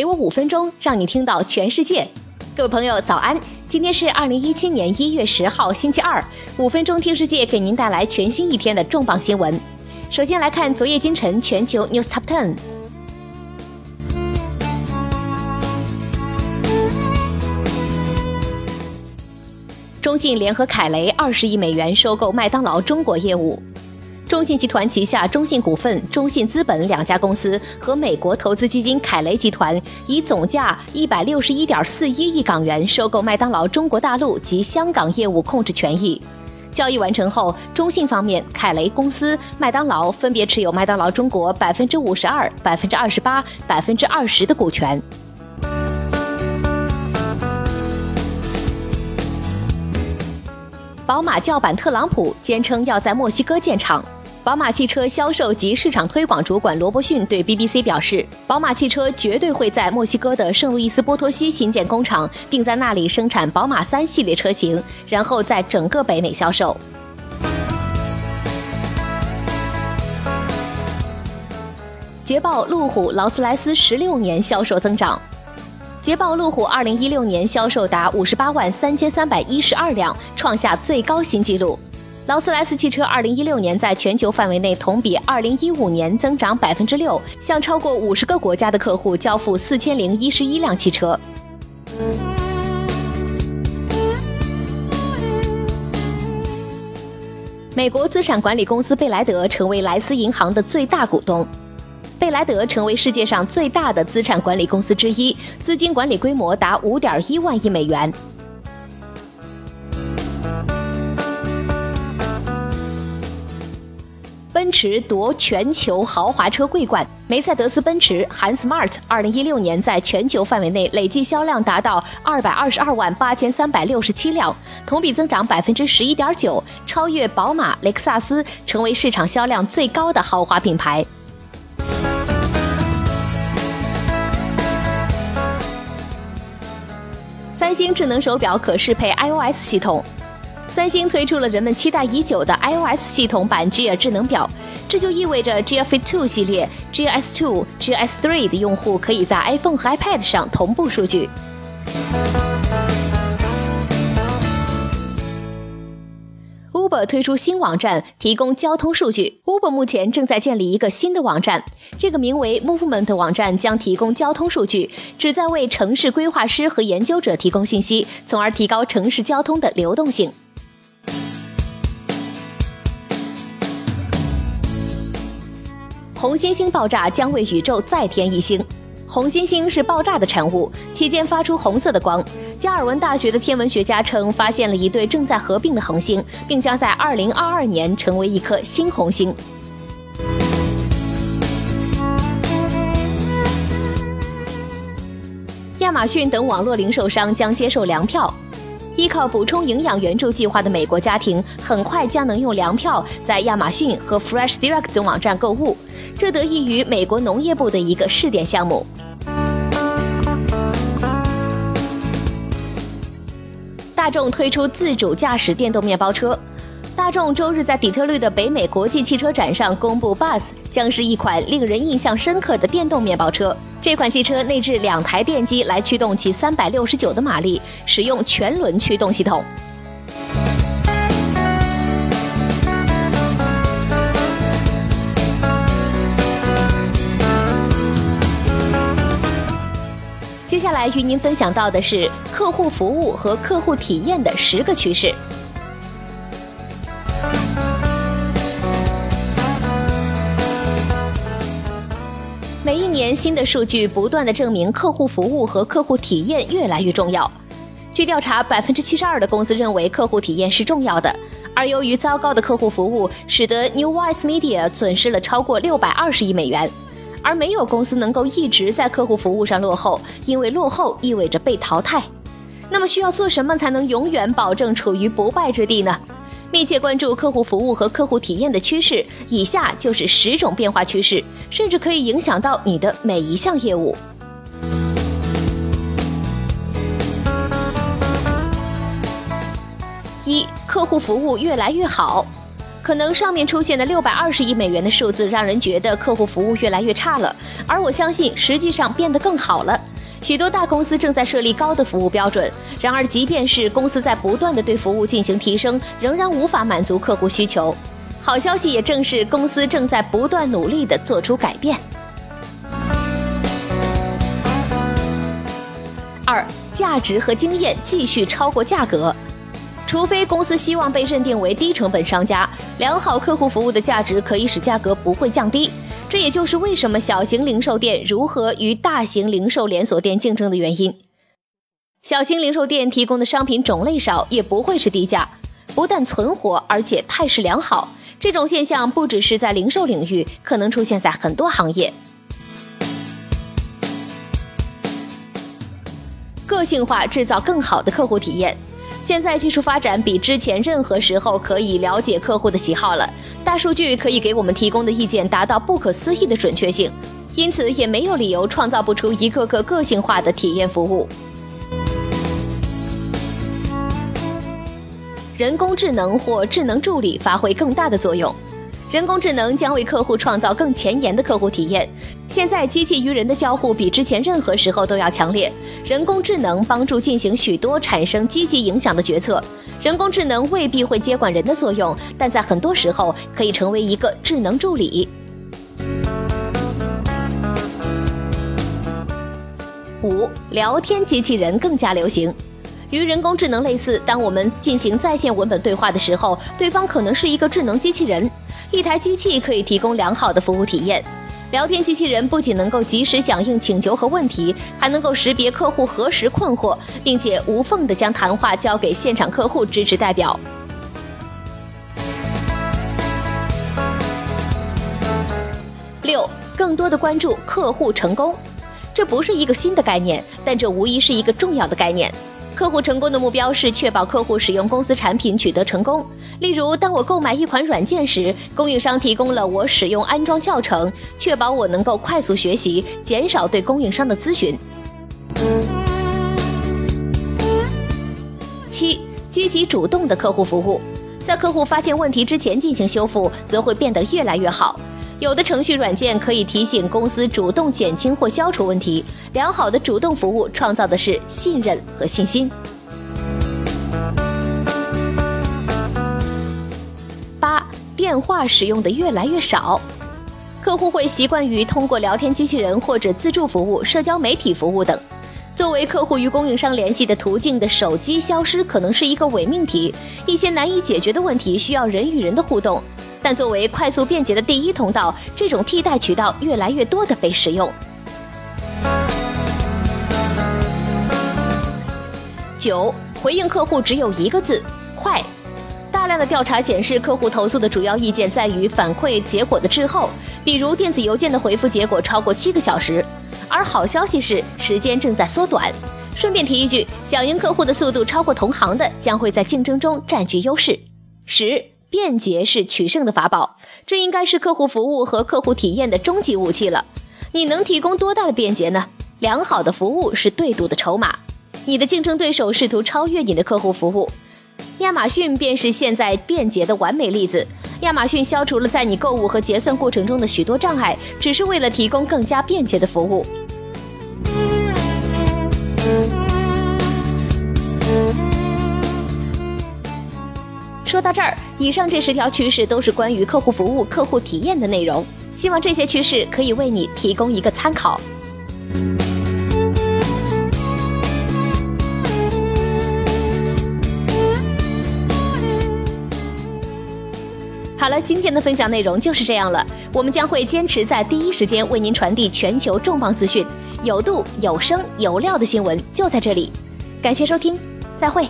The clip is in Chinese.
给我五分钟，让你听到全世界。各位朋友，早安！今天是二零一七年一月十号，星期二。五分钟听世界，给您带来全新一天的重磅新闻。首先来看昨夜今晨全球 News Top Ten。中信联合凯雷二十亿美元收购麦当劳中国业务。中信集团旗下中信股份、中信资本两家公司和美国投资基金凯雷集团以总价一百六十一点四一亿港元收购麦当劳中国大陆及香港业务控制权益。交易完成后，中信方面、凯雷公司、麦当劳分别持有麦当劳中国百分之五十二、百分之二十八、百分之二十的股权。宝马叫板特朗普，坚称要在墨西哥建厂。宝马汽车销售及市场推广主管罗伯逊对 BBC 表示，宝马汽车绝对会在墨西哥的圣路易斯波托西新建工厂，并在那里生产宝马三系列车型，然后在整个北美销售。捷豹、路虎、劳斯莱斯十六年销售增长。捷豹路虎二零一六年销售达五十八万三千三百一十二辆，创下最高新纪录。劳斯莱斯汽车二零一六年在全球范围内同比二零一五年增长百分之六，向超过五十个国家的客户交付四千零一十一辆汽车。美国资产管理公司贝莱德成为莱斯银行的最大股东，贝莱德成为世界上最大的资产管理公司之一，资金管理规模达五点一万亿美元。奔驰夺全球豪华车桂冠，梅赛德斯奔驰韩 Smart 二零一六年在全球范围内累计销量达到二百二十二万八千三百六十七辆，同比增长百分之十一点九，超越宝马、雷克萨斯，成为市场销量最高的豪华品牌。三星智能手表可适配 iOS 系统。三星推出了人们期待已久的 iOS 系统版 Gear 智能表，这就意味着 Gear Fit 2系列、Gear S2、Gear S3 的用户可以在 iPhone 和 iPad 上同步数据。Uber 推出新网站，提供交通数据。Uber 目前正在建立一个新的网站，这个名为 Movement 网站将提供交通数据，旨在为城市规划师和研究者提供信息，从而提高城市交通的流动性。红猩猩爆炸将为宇宙再添一星。红猩猩是爆炸的产物，期间发出红色的光。加尔文大学的天文学家称，发现了一对正在合并的恒星，并将在2022年成为一颗新红星。亚马逊等网络零售商将接受粮票。依靠补充营养援助计划的美国家庭，很快将能用粮票在亚马逊和 Fresh Direct 等网站购物。这得益于美国农业部的一个试点项目。大众推出自主驾驶电动面包车。大众周日在底特律的北美国际汽车展上公布，Bus 将是一款令人印象深刻的电动面包车。这款汽车内置两台电机来驱动其三百六十九的马力，使用全轮驱动系统。接下来与您分享到的是客户服务和客户体验的十个趋势。每一年，新的数据不断的证明客户服务和客户体验越来越重要。据调查，百分之七十二的公司认为客户体验是重要的，而由于糟糕的客户服务，使得 New Wise Media 损失了超过六百二十亿美元。而没有公司能够一直在客户服务上落后，因为落后意味着被淘汰。那么需要做什么才能永远保证处于不败之地呢？密切关注客户服务和客户体验的趋势，以下就是十种变化趋势，甚至可以影响到你的每一项业务。一、客户服务越来越好。可能上面出现的六百二十亿美元的数字让人觉得客户服务越来越差了，而我相信实际上变得更好了。许多大公司正在设立高的服务标准，然而即便是公司在不断的对服务进行提升，仍然无法满足客户需求。好消息也正是公司正在不断努力的做出改变。二，价值和经验继续超过价格。除非公司希望被认定为低成本商家，良好客户服务的价值可以使价格不会降低。这也就是为什么小型零售店如何与大型零售连锁店竞争的原因。小型零售店提供的商品种类少，也不会是低价，不但存活，而且态势良好。这种现象不只是在零售领域，可能出现在很多行业。个性化制造更好的客户体验。现在技术发展比之前任何时候可以了解客户的喜好了。大数据可以给我们提供的意见达到不可思议的准确性，因此也没有理由创造不出一个个个性化的体验服务。人工智能或智能助理发挥更大的作用。人工智能将为客户创造更前沿的客户体验。现在，机器与人的交互比之前任何时候都要强烈。人工智能帮助进行许多产生积极影响的决策。人工智能未必会接管人的作用，但在很多时候可以成为一个智能助理。五，聊天机器人更加流行。与人工智能类似，当我们进行在线文本对话的时候，对方可能是一个智能机器人。一台机器可以提供良好的服务体验。聊天机器人不仅能够及时响应请求和问题，还能够识别客户何时困惑，并且无缝的将谈话交给现场客户支持代表。六，更多的关注客户成功，这不是一个新的概念，但这无疑是一个重要的概念。客户成功的目标是确保客户使用公司产品取得成功。例如，当我购买一款软件时，供应商提供了我使用安装教程，确保我能够快速学习，减少对供应商的咨询。七、积极主动的客户服务，在客户发现问题之前进行修复，则会变得越来越好。有的程序软件可以提醒公司主动减轻或消除问题。良好的主动服务创造的是信任和信心。八、电话使用的越来越少，客户会习惯于通过聊天机器人或者自助服务、社交媒体服务等。作为客户与供应商联系的途径的手机消失，可能是一个伪命题。一些难以解决的问题需要人与人的互动。但作为快速便捷的第一通道，这种替代渠道越来越多的被使用。九，回应客户只有一个字：快。大量的调查显示，客户投诉的主要意见在于反馈结果的滞后，比如电子邮件的回复结果超过七个小时。而好消息是，时间正在缩短。顺便提一句，响应客户的速度超过同行的，将会在竞争中占据优势。十。便捷是取胜的法宝，这应该是客户服务和客户体验的终极武器了。你能提供多大的便捷呢？良好的服务是对赌的筹码。你的竞争对手试图超越你的客户服务，亚马逊便是现在便捷的完美例子。亚马逊消除了在你购物和结算过程中的许多障碍，只是为了提供更加便捷的服务。说到这儿，以上这十条趋势都是关于客户服务、客户体验的内容。希望这些趋势可以为你提供一个参考。好了，今天的分享内容就是这样了。我们将会坚持在第一时间为您传递全球重磅资讯，有度、有声、有料的新闻就在这里。感谢收听，再会。